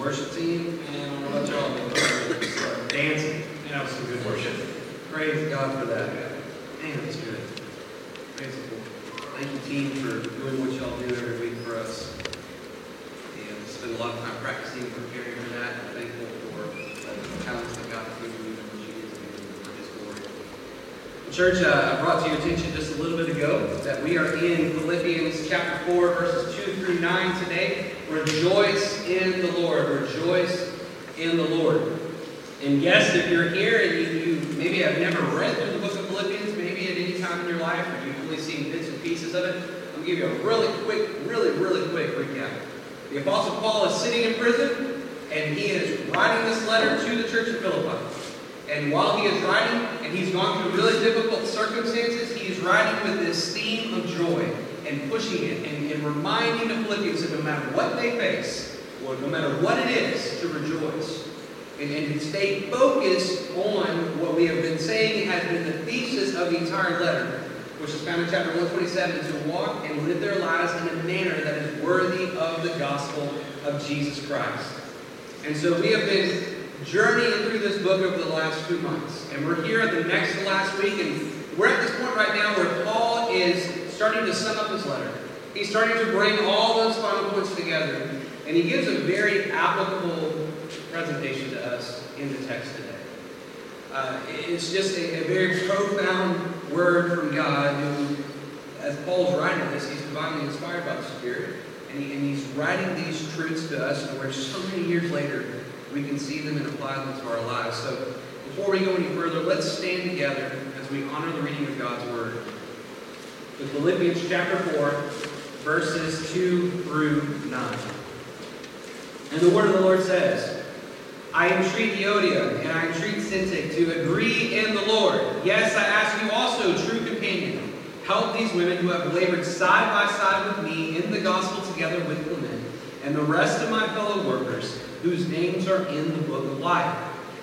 worship team, and I don't know about y'all, but start dancing. And that was some good worship. Praise God for that. Man, it's good. Praise the Lord. Thank you, team, for doing what y'all do every week for us. And spend a lot of time practicing, and preparing for that. I'm thankful for the talents that God has given you and what you get for His glory. Church, uh, I brought to your attention just a little bit ago that we are in Philippians chapter 4, verses 2 through 9 today. Rejoice in the Lord. Rejoice in the Lord. And yes, if you're here and you, you maybe have never read through the book of Philippians, maybe at any time in your life, or you've only seen bits and pieces of it, I'm going to give you a really quick, really, really quick recap. The Apostle Paul is sitting in prison, and he is writing this letter to the church of Philippi. And while he is writing, and he's gone through really difficult circumstances, he's writing with this theme of joy and pushing it and, and reminding the Philippians that no matter what they face, or no matter what it is, to rejoice. And, and to stay focused on what we have been saying has been the thesis of the entire letter, which is found in chapter 127, to walk and live their lives in a manner that is worthy of the gospel of Jesus Christ. And so we have been journeying through this book over the last two months. And we're here at the next to last week, and we're at this point right now where Paul is starting to sum up his letter. He's starting to bring all those final points together, and he gives a very applicable presentation to us in the text today. Uh, it's just a, a, very profound word from God who, as Paul's writing this, he's divinely inspired by the Spirit, and, he, and he's writing these truths to us where so many years later we can see them and apply them to our lives. So before we go any further, let's stand together as we honor the reading of God's Word. With Philippians chapter 4, verses 2 through 9. And the Word of the Lord says, I entreat Euodia and I entreat Syntyche to agree in the Lord. Yes, I ask you also, true companion, help these women who have labored side by side with me in the gospel together with Clement and the rest of my fellow workers whose names are in the book of life.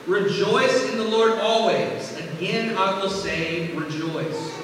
Rejoice in the Lord always. Again, I will say, rejoice.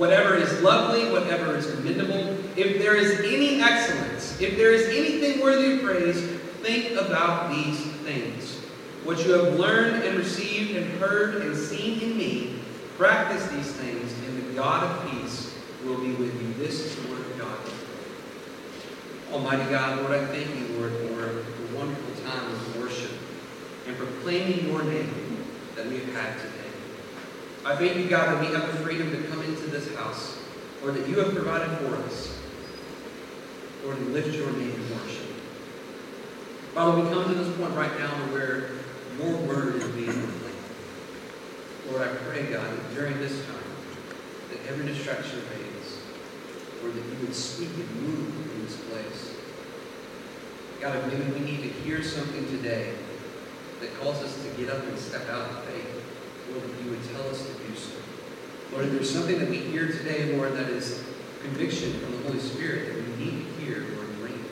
whatever is lovely, whatever is commendable, if there is any excellence, if there is anything worthy of praise, think about these things. What you have learned and received and heard and seen in me, practice these things, and the God of peace will be with you. This is the word of God. Almighty God, Lord, I thank you, Lord, for the wonderful time of worship and proclaiming your name that we have had today. I thank you, God, that we have the freedom to come into this house, or that you have provided for us. Lord, and lift your name in worship. Father, we come to this point right now where your word is being proclaimed. Lord, I pray, God, that during this time, that every distraction fades, or that you would speak and move in this place. God, maybe we need to hear something today that calls us to get up and step out in faith, Lord, that you would tell us to do so. Lord, if there's something that we hear today, Lord, that is conviction from the Holy Spirit that we need to hear, Lord, bring.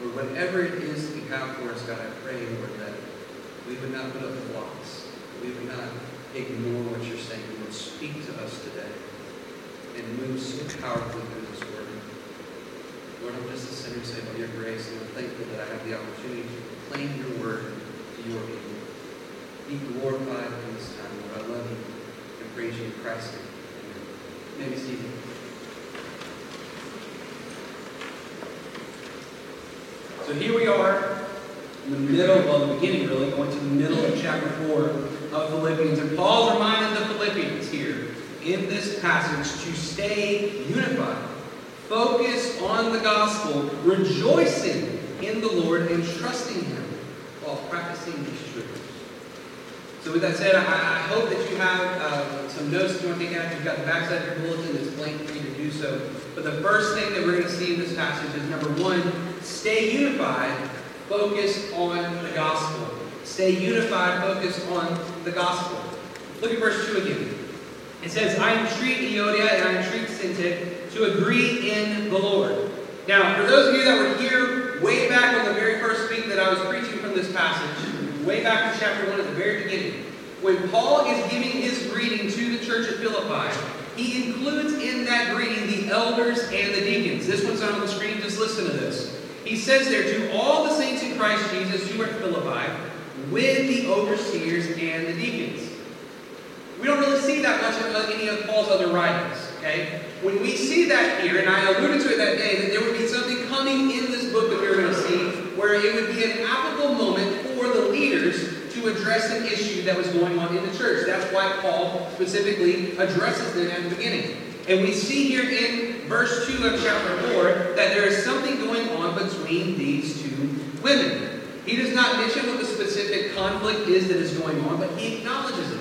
Lord, whatever it is that you have for us, God, I pray, Lord, that we would not put up blocks. We would not ignore what you're saying. Lord, speak to us today and move so powerfully through this word. Lord, I'm just a sinner saved by oh, your grace, and I'm thankful that I have the opportunity to proclaim your word to your people. Be glorified in this time, Lord. I love you and praise you in Christ's name. Amen. Maybe Stephen. So here we are in the middle, well, the beginning really, going to the middle of chapter 4 of Philippians. And Paul's reminded the Philippians here in this passage to stay unified, focus on the gospel, rejoicing in the Lord and trusting Him while practicing these truths. So with that said, I, I hope that you have uh, some notes that you want to take out. You've got the backside of your bulletin that's blank for you to do so. But the first thing that we're going to see in this passage is number one, stay unified, focus on the gospel. Stay unified, focus on the gospel. Look at verse 2 again. It says, I entreat Euodia and I entreat Syntyche to agree in the Lord. Now, for those of you that were here way back on the very first week that I was preaching from this passage, way back in chapter 1 at the very beginning, when Paul is giving his greeting to the church at Philippi, he includes in that greeting the elders and the deacons. This one's on the screen, just listen to this. He says there, to all the saints in Christ Jesus who are at Philippi, with the overseers and the deacons. We don't really see that much in uh, any of Paul's other writings, okay? When we see that here, and I alluded to it that day, that there would be something coming in this book that we are going to see where it would be an applicable moment for the leaders to address an issue that was going on in the church. That's why Paul specifically addresses them at the beginning. And we see here in verse 2 of chapter 4 that there is something going on between these two women. He does not mention what the specific conflict is that is going on, but he acknowledges it.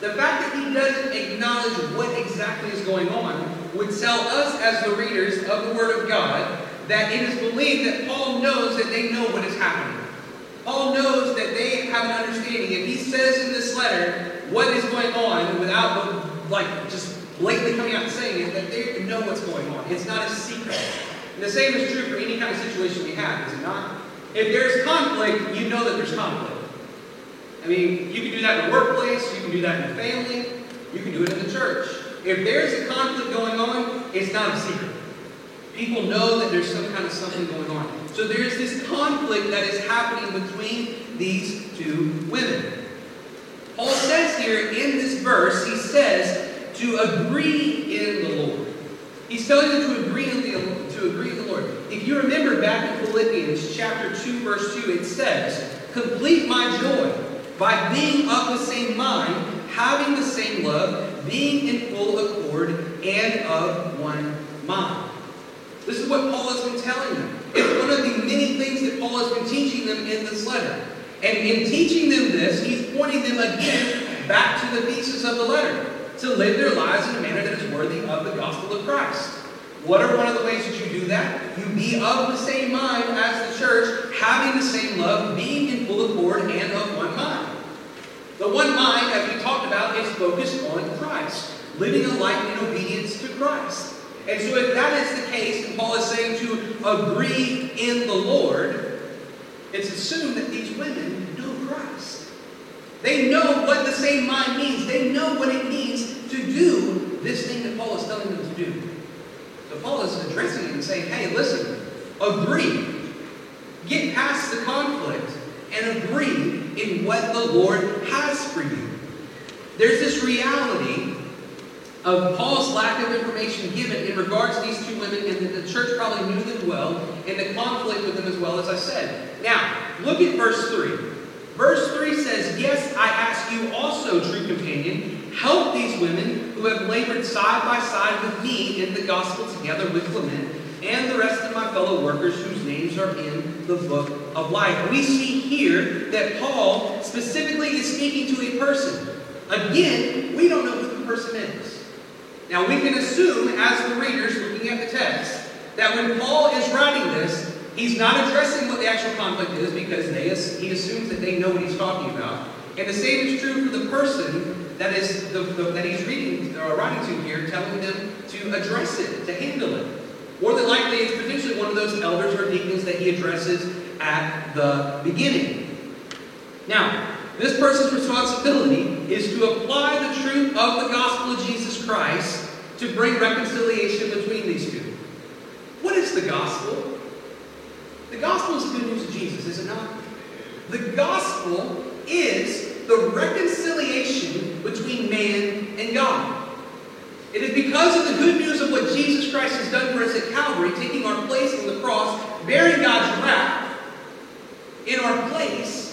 The fact that he doesn't acknowledge what exactly is going on would tell us as the readers of the Word of God that it is believed that Paul knows that they know what is happening. Paul knows that they have an understanding. If he says in this letter what is going on without like just blatantly coming out and saying it, that they know what's going on. It's not a secret. And the same is true for any kind of situation we have, is it not? If there's conflict, you know that there's conflict. I mean, you can do that in the workplace, you can do that in the family, you can do it in the church. If there's a conflict going on, it's not a secret. People know that there's some kind of something going on. So there's this conflict that is happening between these two women. Paul says here in this verse, he says to agree in the Lord. He's telling them to agree in the to agree in the Lord. If you remember back in Philippians chapter 2, verse 2, it says, Complete my joy by being of the same mind, having the same love, being in full accord, and of one mind. This is what Paul has been telling them. It's one of the many things that Paul has been teaching them in this letter. And in teaching them this, he's pointing them again back to the thesis of the letter to live their lives in a manner that is worthy of the gospel of Christ. What are one of the ways that you do that? You be of the same mind as the church, having the same love, being in full accord, and of one mind. The one mind, as we talked about, is focused on Christ, living a life in obedience to Christ. And so, if that is the case, and Paul is saying to agree in the Lord, it's assumed that these women know Christ. They know what the same mind means. They know what it means to do this thing that Paul is telling them to do. So Paul is addressing them and saying, hey, listen, agree. Get past the conflict and agree in what the Lord has for you. There's this reality of Paul's lack of information given in regards to these two women, and that the church probably knew them well, and the conflict with them as well, as I said. Now, look at verse 3. Verse 3 says, Yes, I ask you also, true companion, help these women who have labored side by side with me in the gospel together with Clement and the rest of my fellow workers whose names are in the book of life. We see here that Paul specifically is speaking to a person. Again, we don't know who the person is. Now, we can assume, as the readers looking at the text, that when Paul is writing this, he's not addressing what the actual conflict is because they, he assumes that they know what he's talking about. And the same is true for the person that is the, the, that he's reading or writing to here, telling them to address it, to handle it. More than likely, it's potentially one of those elders or deacons that he addresses at the beginning. Now, this person's responsibility is to apply the truth of the gospel of Jesus Christ to bring reconciliation between these two. What is the gospel? The gospel is the good news of Jesus, is it not? The gospel is the reconciliation between man and God. It is because of the good news of what Jesus Christ has done for us at Calvary, taking our place on the cross, bearing God's wrath in our place,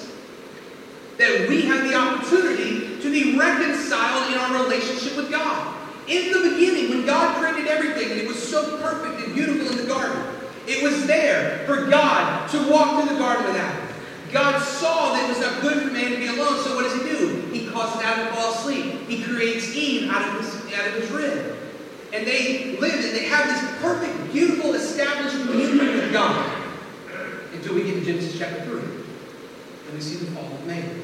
that we have the opportunity to be reconciled in our relationship with God. In the beginning, when God created everything, and it was so perfect and beautiful in the garden, it was there for God to walk through the garden with Adam. God saw that it was not good for man to be alone, so what does he do? He causes Adam to fall asleep. He creates Eve out of his, out of his rib. And they live and they have this perfect, beautiful, established communion with God. Until we get to Genesis chapter 3. And we see the fall of man.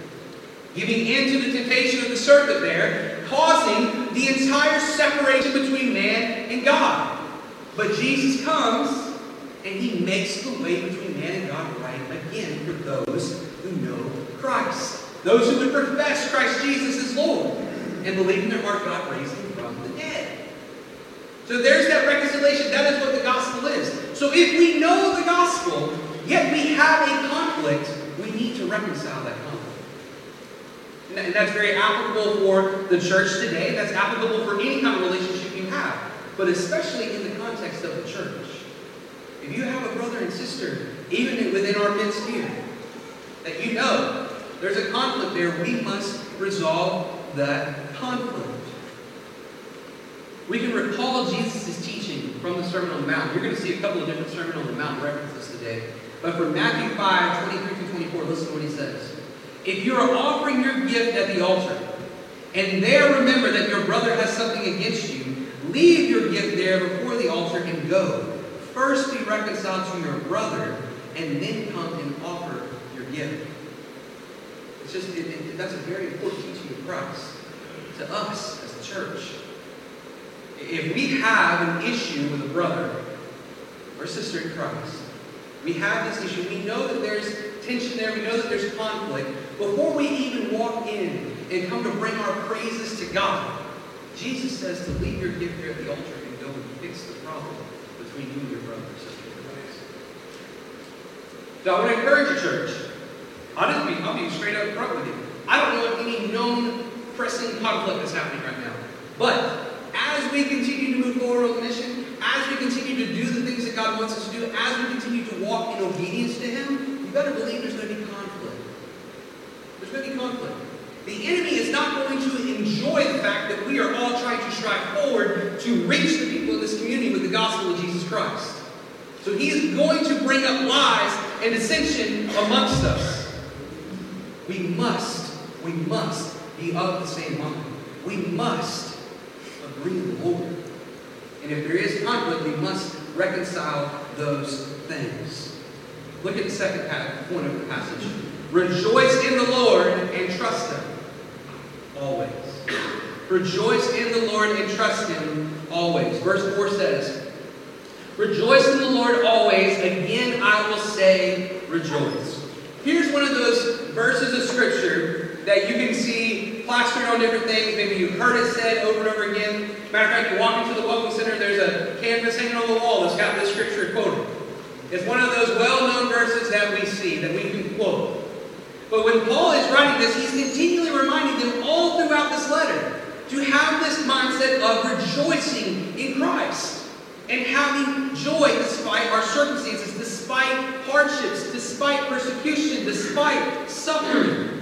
Giving in to the temptation of the serpent there, causing the entire separation between man and God. But Jesus comes and he makes the way between man and God right again for those who know Christ. Those who would profess Christ Jesus as Lord and believe in their heart God raised him from the dead. So there's that reconciliation. That is what the gospel is. So if we know the gospel, yet we have a conflict, need to reconcile that conflict. And that's very applicable for the church today. That's applicable for any kind of relationship you have. But especially in the context of the church. If you have a brother and sister, even within our midst here, that you know there's a conflict there, we must resolve that conflict. We can recall Jesus' teaching from the Sermon on the Mount. You're going to see a couple of different Sermon on the Mount references today. But from Matthew 5, 23 to 24, listen to what he says. If you are offering your gift at the altar, and there remember that your brother has something against you, leave your gift there before the altar and go. First be reconciled to your brother, and then come and offer your gift. It's just, it, it, that's a very important teaching of Christ to us as the church. If we have an issue with a brother or sister in Christ, we have this issue, we know that there's tension there, we know that there's conflict. Before we even walk in and come to bring our praises to God, Jesus says to leave your gift here at the altar and go and fix the problem between you and your brother sister in Christ. So I want to encourage you, church. I'll just be, I'll be straight up front with you. I don't know of any known pressing conflict that's happening right now. But as we continue to move forward on the mission, as we continue to do the things that God wants us to do, as we continue walk in obedience to Him, you better believe there's going to be conflict. There's going to be conflict. The enemy is not going to enjoy the fact that we are all trying to strive forward to reach the people in this community with the gospel of Jesus Christ. So he is going to bring up lies and dissension amongst us. We must, we must be of the same mind. We must agree with the Lord. And if there is conflict, we must reconcile those things. Look at the second point of the passage. Rejoice in the Lord and trust Him always. Rejoice in the Lord and trust Him always. Verse 4 says, Rejoice in the Lord always. Again, I will say, rejoice. Here's one of those verses of Scripture that you can see plastered on different things. Maybe you've heard it said over and over again. Matter of fact, you walk into the Welcome Center, there's a canvas hanging on the wall that's got this Scripture quoted. It's one of those well-known verses that we see, that we can quote. But when Paul is writing this, he's continually reminding them all throughout this letter to have this mindset of rejoicing in Christ and having joy despite our circumstances, despite hardships, despite persecution, despite suffering.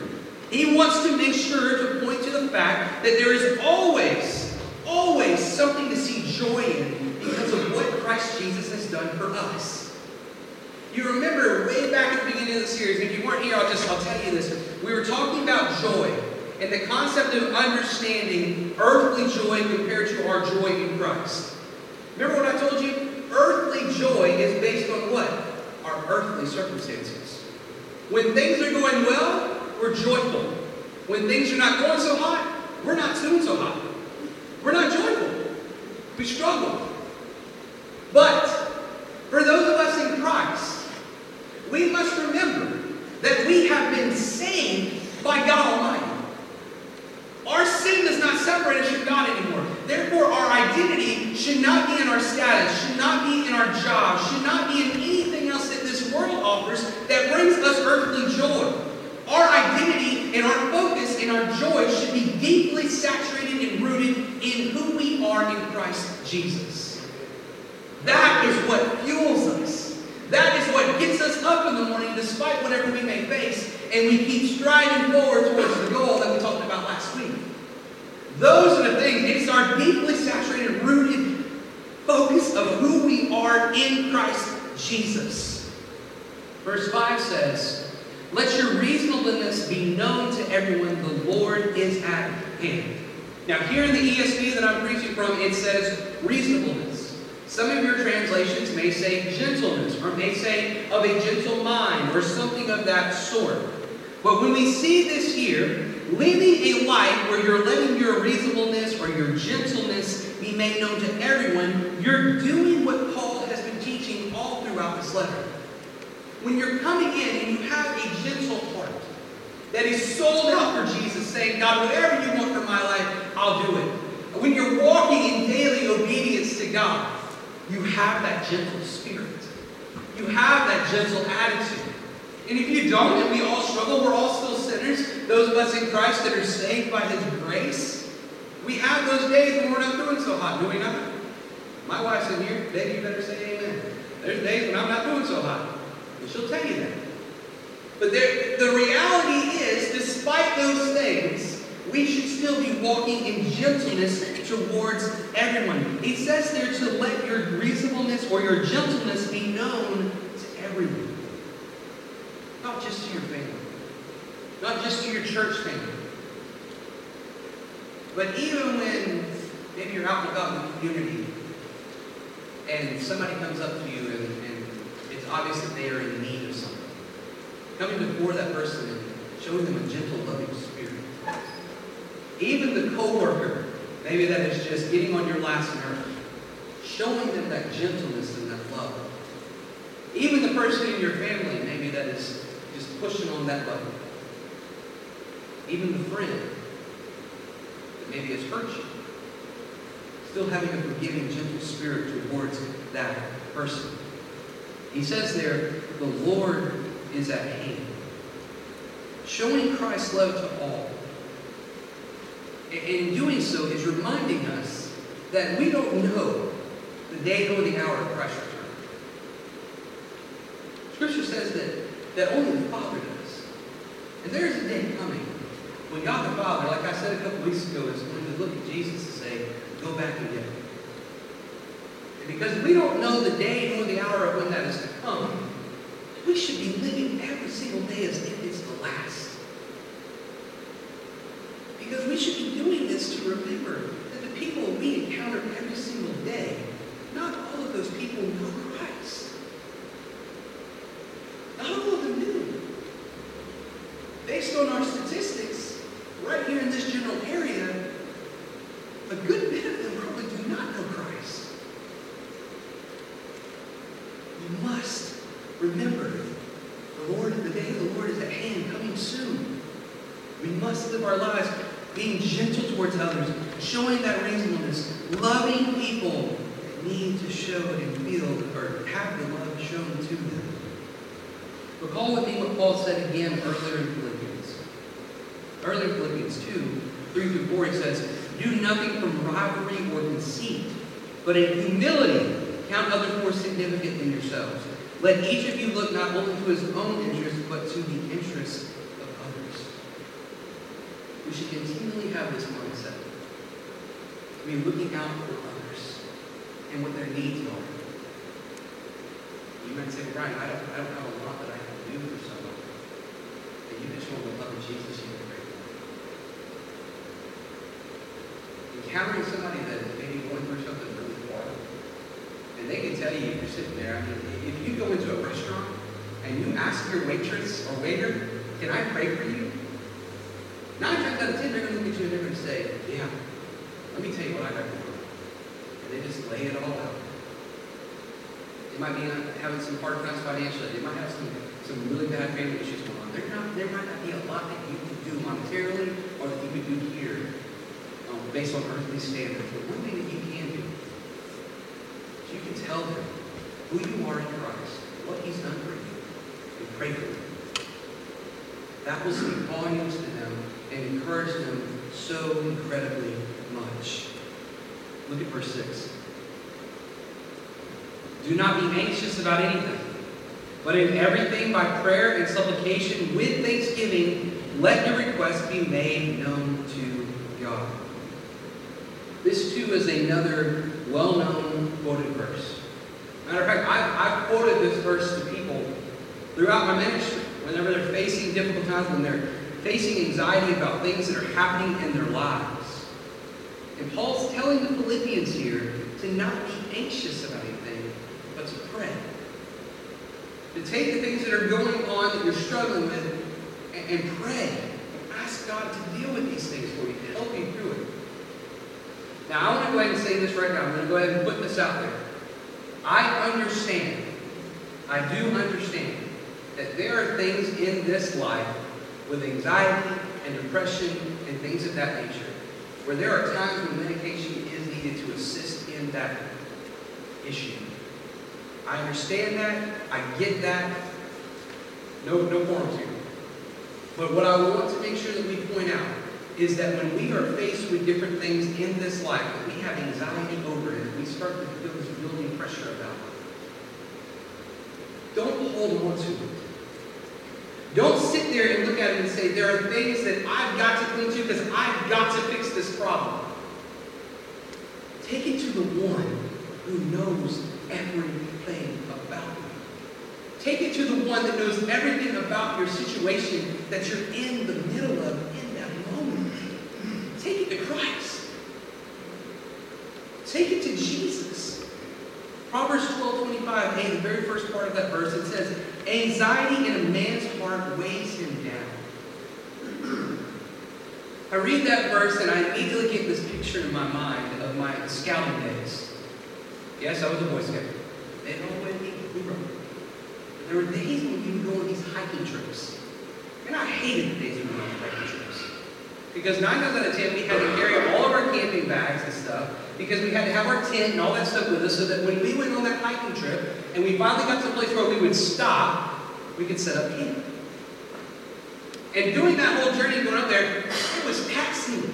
He wants to make sure to point to the fact that there is always, always something to see joy in because of what Christ Jesus has done for us. You remember way back at the beginning of the series, if you weren't here, I'll just I'll tell you this. We were talking about joy and the concept of understanding earthly joy compared to our joy in Christ. Remember what I told you? Earthly joy is based on what? Our earthly circumstances. When things are going well, we're joyful. When things are not going so hot, we're not doing so hot. We're not joyful. We struggle. But for those of us in Christ, we must remember that we have been saved by God Almighty. Our sin does not separate us from God anymore. Therefore, our identity should not be in our status, should not be in our job, should not be in anything else that this world offers that brings us earthly joy. Our identity and our focus and our joy should be deeply saturated and rooted in who we are in Christ Jesus. That is what fuels us. That is what gets us up in the morning despite whatever we may face, and we keep striding forward towards the goal that we talked about last week. Those are the things. It's our deeply saturated, rooted focus of who we are in Christ Jesus. Verse 5 says, Let your reasonableness be known to everyone, the Lord is at hand. Now, here in the ESV that I'm preaching from, it says reasonableness. Some of your translations may say gentleness, or may say of a gentle mind, or something of that sort. But when we see this here, living a life where you're letting your reasonableness or your gentleness be made known to everyone, you're doing what Paul has been teaching all throughout this letter. When you're coming in and you have a gentle heart that is sold out for Jesus, saying, God, whatever you want for my life, I'll do it. When you're walking in daily obedience to God, you have that gentle spirit. You have that gentle attitude. And if you don't, and we all struggle, we're all still sinners, those of us in Christ that are saved by His grace, we have those days when we're not doing so hot, do we not? My wife's in here. Baby, you better say amen. There's days when I'm not doing so hot. And she'll tell you that. But there, the reality is, despite those things, we should still be walking in gentleness towards everyone. He says there to let your reasonableness or your gentleness be known to everyone. Not just to your family. Not just to your church family. But even when maybe you're out and about in the community and somebody comes up to you and, and it's obvious that they are in need of something, coming before that person and showing them a gentle, loving spirit. Even the coworker, maybe that is just getting on your last nerve, showing them that gentleness and that love. Even the person in your family, maybe that is just pushing on that button. Even the friend that maybe has hurt you. Still having a forgiving, gentle spirit towards that person. He says there, the Lord is at hand. Showing Christ's love to all. And in doing so is reminding us that we don't know the day or the hour of Christ's return. Scripture says that, that only the Father does. And there is a day coming when God the Father, like I said a couple weeks ago, is going to look at Jesus and say, go back and get. Because we don't know the day nor the hour of when that is to come, we should be living every single day as if it's the last. Because we should be doing this to remember that the people we encounter every single day, not all of those people know Christ. Not all of them do. Based on our statistics, right here in this general area, a good bit of them probably do not know Christ. We must remember the Lord, the day of the Lord is at hand, coming soon. We must live our lives being gentle towards others, showing that reasonableness, loving people need to show and feel or have the love shown to them. Recall with me what Paul said again earlier in Philippians. Earlier in Philippians 2, 3 through 4, he says, Do nothing from rivalry or conceit, but in humility count others more significant than yourselves. Let each of you look not only to his own interests, but to the interests of others. We should continually have this mindset. To be looking out for others and what their needs are. You might say, Brian, I don't, I don't have a lot that I can do for someone. But you show them the love of Jesus you can pray. Encountering somebody that is maybe going through something really hard. They can tell you, if you're sitting there, I mean, if you go into a restaurant and you ask your waitress or waiter, can I pray for you? Nine times out of ten, they're going to look at you and they're going to say, yeah, let me tell you what I got going on. And they just lay it all out. They might be having some hard times financially. They might have some, some really bad family issues going on. There, not, there might not be a lot that you can do monetarily or that you can do here um, based on earthly standards. But one thing that you can do you can tell them who you are in Christ, what He's done for you, and pray for them. That will speak volumes to them and encourage them so incredibly much. Look at verse 6. Do not be anxious about anything, but in everything by prayer and supplication with thanksgiving, let your requests be made known to God. This too is another well-known quoted verse. Matter of fact, I've, I've quoted this verse to people throughout my ministry whenever they're facing difficult times, when they're facing anxiety about things that are happening in their lives. And Paul's telling the Philippians here to not be anxious about anything, but to pray. To take the things that are going on that you're struggling with and, and pray. Ask God to deal with these things for you, to help you through it. Now, I want to go ahead and say this right now. I'm going to go ahead and put this out there. I understand, I do understand, that there are things in this life with anxiety and depression and things of that nature where there are times when medication is needed to assist in that issue. I understand that. I get that. No, no qualms here. But what I want to make sure that we point out is that when we are faced with different things in this life, that we have anxiety over it, we start to feel this building pressure about it. Don't hold on to it. Don't sit there and look at it and say, there are things that I've got to cling to because I've got to fix this problem. Take it to the one who knows everything about you. Take it to the one that knows everything about your situation that you're in the middle of in that moment. Take it to Christ. Take it to Jesus. Proverbs 12 25, hey, the very first part of that verse, it says, Anxiety in a man's heart weighs him down. I read that verse and I immediately get this picture in my mind of my scouting days. Yes, I was a Boy Scout. They win me. We were. There were days when we would go on these hiking trips. And I hated the days when we went on hiking trips. Because nine times out of ten, we had to carry all of our camping bags and stuff because we had to have our tent and all that stuff with us so that when we went on that hiking trip and we finally got to a place where we would stop, we could set up camp. And doing that whole journey going up there, it was taxing.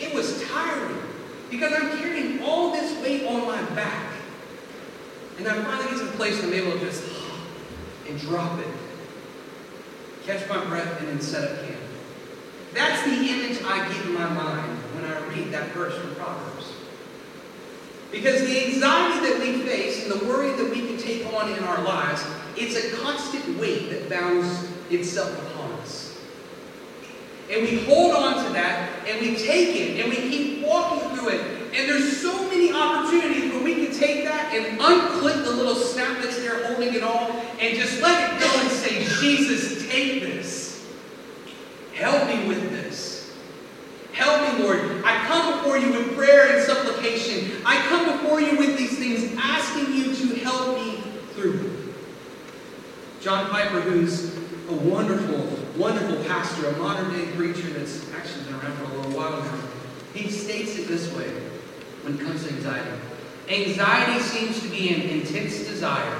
It was tiring because I'm carrying all this weight on my back. And I finally get to a place where I'm able to just and drop it, catch my breath, and then set up camp. That's the image I get in my mind when I read that verse from Proverbs. Because the anxiety that we face and the worry that we can take on in our lives, it's a constant weight that bounds itself upon us. And we hold on to that and we take it and we keep walking through it. And there's so many opportunities where we can take that and unclick the little snap that's there holding it all and just let it go and say, Jesus, take this. Help me with this. Help me, Lord. I come before you with prayer and supplication. I come before you with these things, asking you to help me through. John Piper, who's a wonderful, wonderful pastor, a modern day preacher that's actually been around for a little while now, he states it this way when it comes to anxiety. Anxiety seems to be an intense desire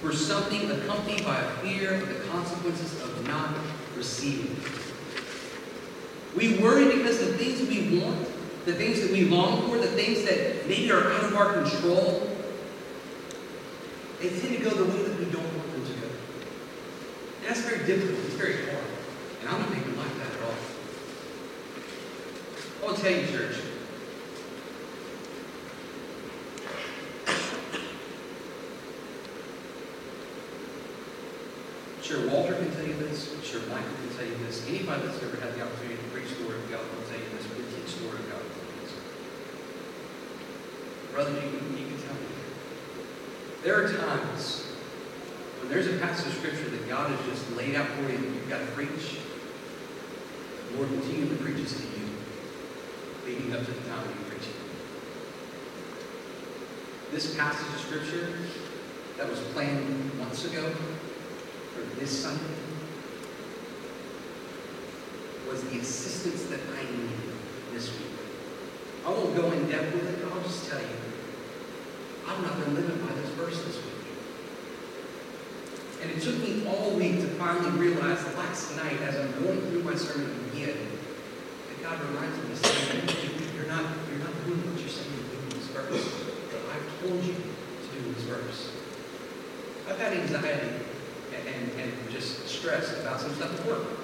for something accompanied by a fear of the consequences of not receiving it. We worry because the things we want, the things that we long for, the things that maybe are out of our control, they tend to go the way that we don't want them to go. And that's very difficult. It's very hard. And I'm not even like that at all. I will tell you, church. Sure, Walter Sure, Michael can tell you this. Anybody that's ever had the opportunity to preach the Word of God will tell you this. We teach the Word of God. Brother, you can, you can tell me. There are times when there's a passage of Scripture that God has just laid out for you that you've got to preach. The Lord continually preaches to you, leading up to the time you preach it. This passage of Scripture that was planned months ago for this Sunday was the assistance that I needed this week. I won't go in depth with it, but I'll just tell you, I'm not going to it by this verse this week. And it took me all week to finally realize last night as I'm going through my sermon again, that God reminds me, saying, you're not, you're not doing what you're saying you're doing in this verse. I've told you to do this verse. I've had anxiety and, and, and just stress about some stuff at work.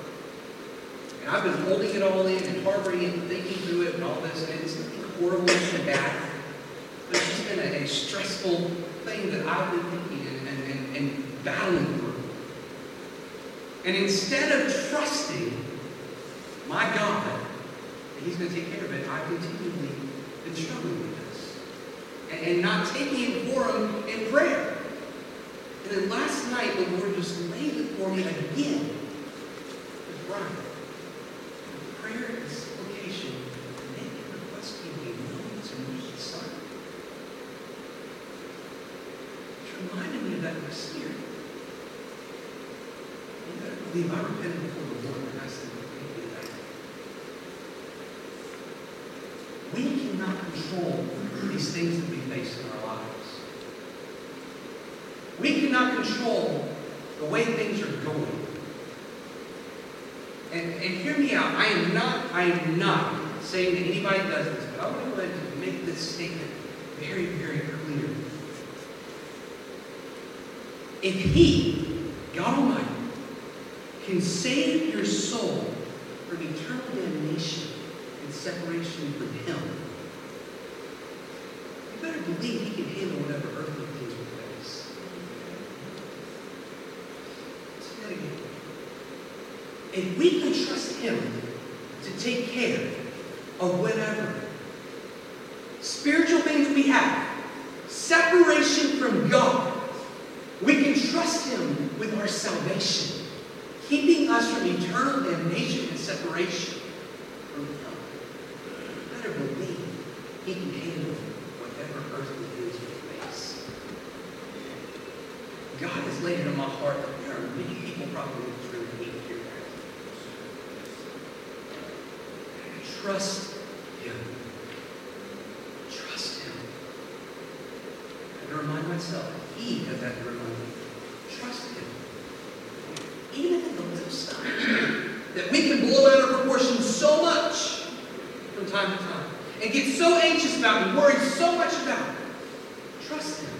And I've been holding it all in and harboring it and thinking through it and all this, and it's horrible and bad. But it's just been a, a stressful thing that I've been thinking and, and, and, battling through. And instead of trusting my God that He's going to take care of it, I've continually been struggling with this. And, and not taking it for Him in prayer. And then last night, the Lord just laid it for me again. crying. Prayer and supplication, make your request be made known to me, son. It reminded me of that in my spirit. You better believe I repented before the Lord and I said. We cannot control these things that we face in our lives. We cannot control the way things are going. And, and hear me out. I am not, I am not saying that anybody does this, but I want to go ahead make this statement very, very clear. If He, God Almighty, can save your soul from eternal damnation and separation from Him, you better believe He can handle whatever earthly things we face. Say that again. If we can trust Him to take care of whatever spiritual things we have, separation from God, we can trust Him with our salvation, keeping us from eternal damnation and separation from Him. Better believe He can handle whatever earthly things we face. God has laid it on my heart that there are many people probably in this room that need to hear that. Trust Him. Trust Him. I have to remind myself. He has had to remind me. Trust Him. Even in the little stuff that we can blow out of proportion so much from time to time and get so anxious about and worry so much about. Trust Him.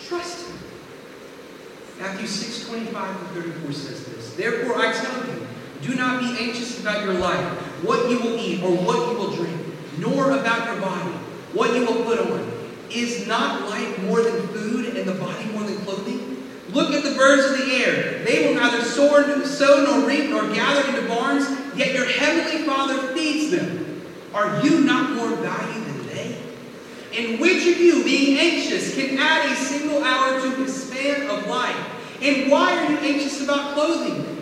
Trust Him. Matthew 6, 25 and 34 says this. Therefore I tell you, do not be anxious about your life, what you will eat or what you will drink, nor about your body, what you will put on. Is not life more than food and the body more than clothing? Look at the birds of the air. They will neither soar, sow, nor reap, nor gather into barns, yet your heavenly Father feeds them. Are you not more valuable than they? And which of you, being anxious, can add a single hour to his span of life? And why are you anxious about clothing?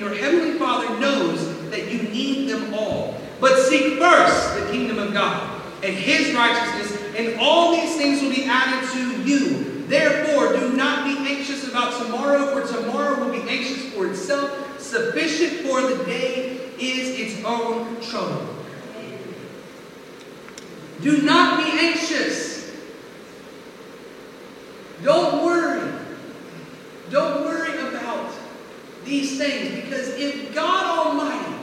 your heavenly Father knows that you need them all. But seek first the kingdom of God and his righteousness, and all these things will be added to you. Therefore, do not be anxious about tomorrow, for tomorrow will be anxious for itself. Sufficient for the day is its own trouble. Do not be anxious. Don't worry. Don't worry these things because if God Almighty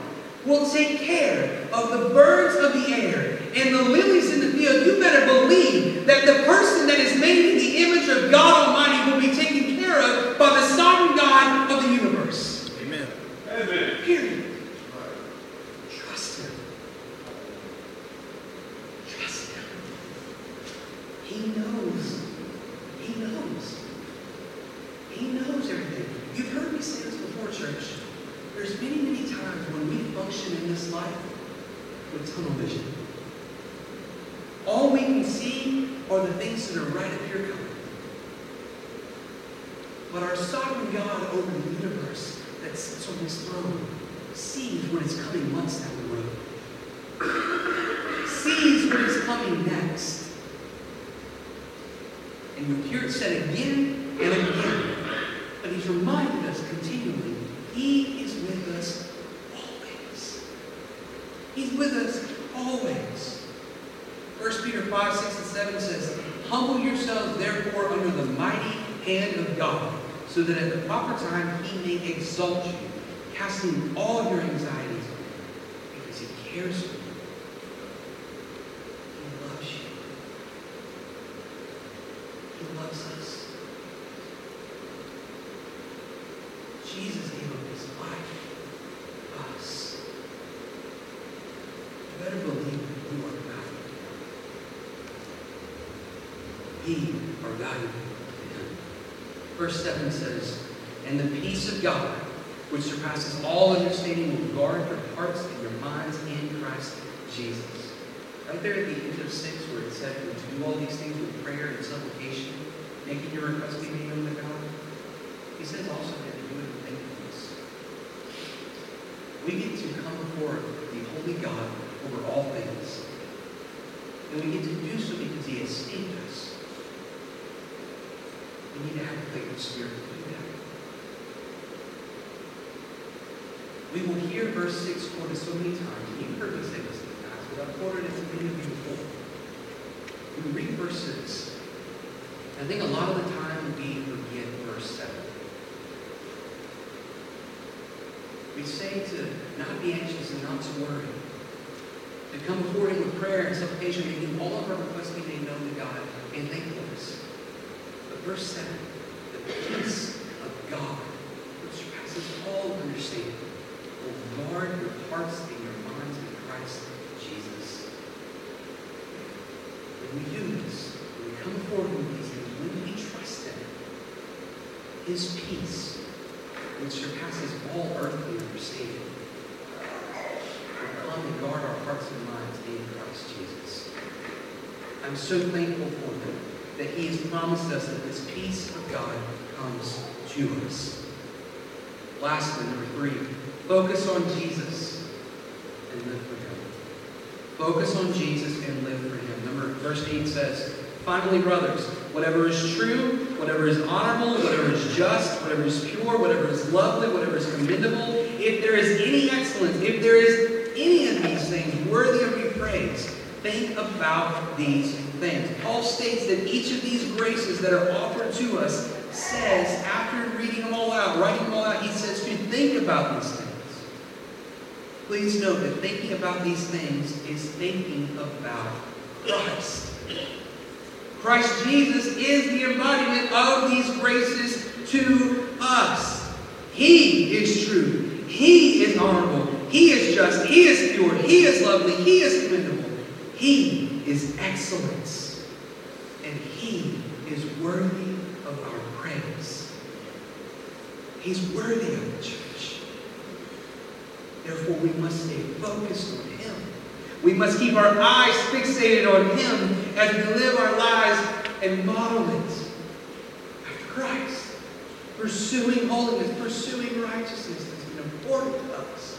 will take care of the birds of the air and the lilies in the field, you better believe that the person that is made in the image of God Almighty will be taken care of by the sovereign God of the universe. Amen. Amen. Period. Trust Him. Trust Him. He knows. He knows. He knows everything. You've heard me say this before, church. There's many, many times when we function in this life with tunnel vision. All we can see are the things that are right up here coming. But our sovereign God over the universe that sits on his throne sees what is coming months down the road. sees what is coming next. And you'll hear it said again and again. But he's reminded us continually, he is with us. He's with us always. 1 Peter 5, 6, and 7 says, Humble yourselves therefore under the mighty hand of God, so that at the proper time he may exalt you, casting all your anxieties because he cares for you. He loves you. He loves us. Jesus gave up his life. Ah, better believe that you are valuable. We are to Him. Verse 7 says, And the peace of God, which surpasses all understanding, will guard your hearts and your minds in Christ Jesus. Right there at the end of 6, where it said, to do all these things with prayer and supplication, making your request be made known to God. He says also that to do it with thankfulness. We get to come before the holy God over all things. And we get to do so because he has saved us. We need to have faith of spirit to do that. We will hear verse 6 quoted so many times. and You've heard me say this in the past, but I've quoted it to many of you before. We read verse 6. I think a lot of the time we forget verse 7. We say to not be anxious and not to worry. To come before Him with prayer and supplication, making all of our requests be made known to God and thankfulness. Verse 7, the peace of God, which surpasses all understanding, will guard your hearts and your minds in Christ Jesus. When we do this, when we come forward with these things, when we trust Him, His peace, which surpasses all earthly understanding, will come and guard our hearts and minds in Christ Jesus. I'm so thankful for Him that He has promised us that this peace of God comes to us. Lastly, number three, focus on Jesus and live for Him. Focus on Jesus and live for Him. Number verse 8 says, Finally, brothers, whatever is true, whatever is honorable, whatever is just, whatever is pure, whatever is lovely, whatever is commendable, if there is any excellence, if there is any of these things worthy of your praise, think about these things. Paul states that each of these graces that are offered to us says, after reading them all out, writing them all out, he says to think about these things. Please note that thinking about these things is thinking about Christ. Christ Jesus is the embodiment of these graces to us. He is true. He is honorable. He is just. He is pure. He is lovely. He is commendable. He is excellence. And He is worthy of our praise. He's worthy of the church. Therefore, we must stay focused on Him. We must keep our eyes fixated on Him as we live our lives and model it after Christ. Pursuing holiness, pursuing righteousness has been important to us.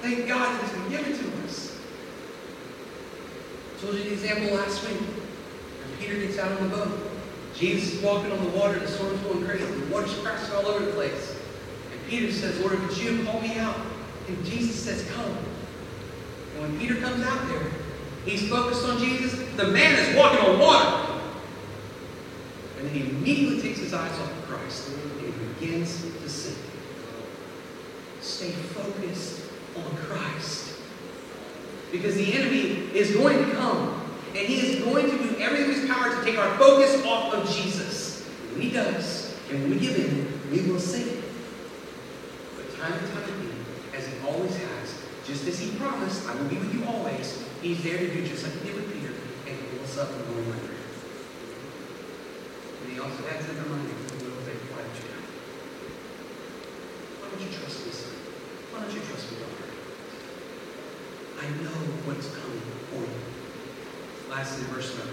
Thank God it has been given to us. I told you the example last week. When Peter gets out on the boat. Jesus is walking on the water, the storm's going crazy, the water's crashing all over the place. And Peter says, Lord, if it's you, call me out. And Jesus says, Come. And when Peter comes out there, he's focused on Jesus. The man is walking on water. And then he immediately takes his eyes off of Christ and begins to sink. Stay focused on Christ. Because the enemy is going to come. And he is going to do everything in his power to take our focus off of Jesus. When he does, and when we give in, we will sink. But time and time again, as he always has, just as he promised, I will be with you always, he's there to do just like he did with Peter and pull us up and go under. And he also adds in the reminder little faith life you Why don't you trust me, son? Why don't you trust me, daughter? I know what's coming for you. Lastly, verse 9.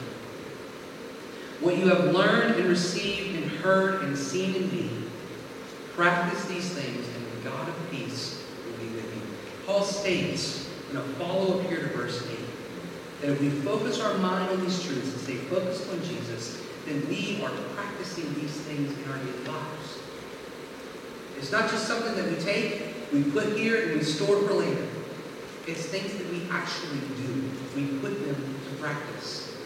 What you have learned and received and heard and seen in me, practice these things, and the God of peace will be with you. Paul states in a follow-up here to verse 8 that if we focus our mind on these truths and stay focused on Jesus, then we are practicing these things in our daily lives. It's not just something that we take, we put here, and we store for later. It's things that we actually do. We put them to practice.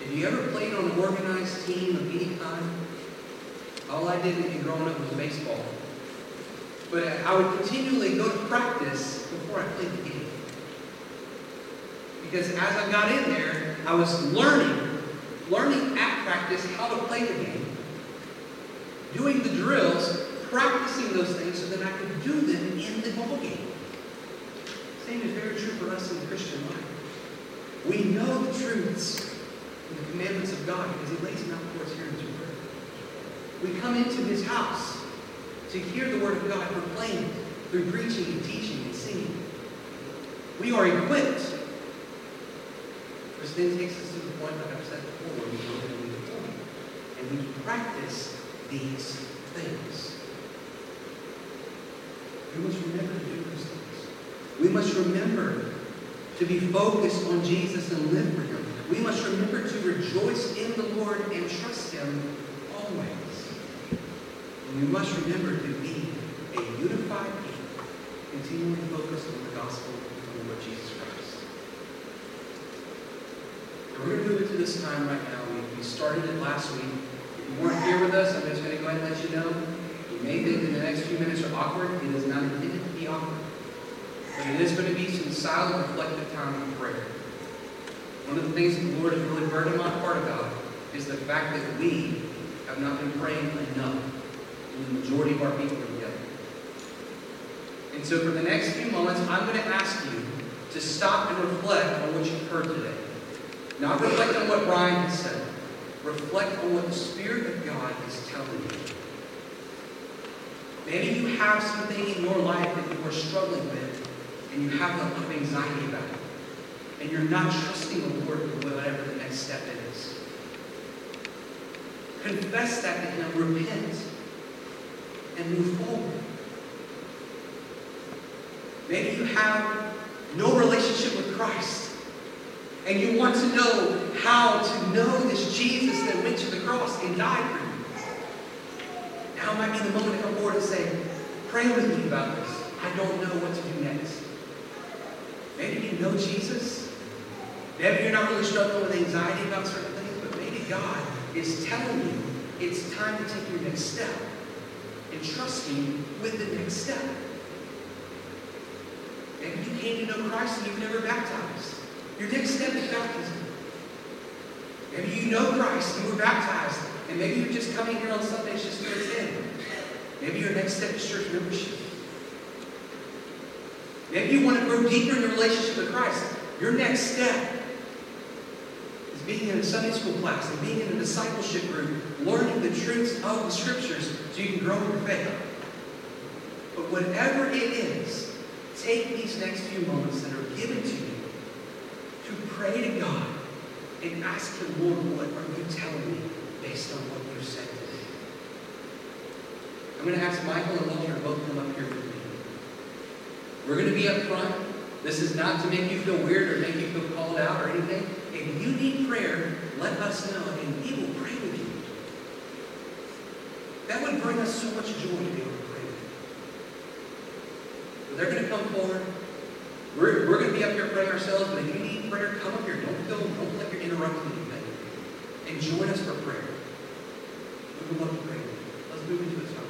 Have you ever played on an organized team of any kind? All I did in growing up was baseball. But uh, I would continually go to practice before I played the game. Because as I got in there, I was learning, learning at practice how to play the game, doing the drills, practicing those things so that I could do them in the ball game. same is very true for us in the Christian life. We know the truths and the commandments of God because He lays them out for us here in His Word. We come into His house to hear the Word of God proclaimed through preaching and teaching and singing. We are equipped. Which then takes us to the point, that I've said before, we go and we perform. And we practice these things. We must remember to do those things. We must remember to be focused on Jesus and live for Him. We must remember to rejoice in the Lord and trust Him always. And we must remember to be a unified people, continually focused on the gospel of the Lord Jesus Christ. And we're going to move into this time right now. We, we started it last week. If you weren't here with us, I'm just going to go ahead and let you know. You may think that the next few minutes are awkward. It is not intended to be awkward. But it is going to be some silent, reflective time of prayer. One of the things that the Lord has really burdened my heart about is the fact that we have not been praying enough the majority of our people are together. And so for the next few moments, I'm going to ask you to stop and reflect on what you've heard today. Not reflect on what Brian has said. Reflect on what the Spirit of God is telling you. Maybe you have something in your life that you are struggling with and you have a lot of anxiety about it. And you're not trusting the Lord for whatever the next step is. Confess that to Him, repent, and move forward. Maybe you have no relationship with Christ. And you want to know how to know this Jesus that went to the cross and died for you. Now might be the moment to come forward and say, pray with me about this. I don't know what to do next. Maybe you know Jesus. Maybe you're not really struggling with anxiety about certain things, but maybe God is telling you it's time to take your next step and trusting with the next step. Maybe you came to know Christ and you've never baptized. Your next step is baptism. Maybe you know Christ and you were baptized, and maybe you're just coming here on Sundays just to attend. Maybe your next step is church membership. Maybe you want to grow deeper in your relationship with Christ. Your next step is being in a Sunday school class and being in a discipleship group, learning the truths of the scriptures so you can grow in your faith. But whatever it is, take these next few moments that are given to you to pray to God and ask Him, Lord, what are you telling me based on what you've said today? I'm going to ask Michael and Walter to both come up here with me. We're going to be up front. This is not to make you feel weird or make you feel called out or anything. If you need prayer, let us know and we will pray with you. That would bring us so much joy to be able to pray with you. But they're going to come forward. We're, we're going to be up here praying ourselves, but if you need prayer, come up here. Don't feel, don't let your interrupting anything. And join us for prayer. We would love to pray. Let's move into a time.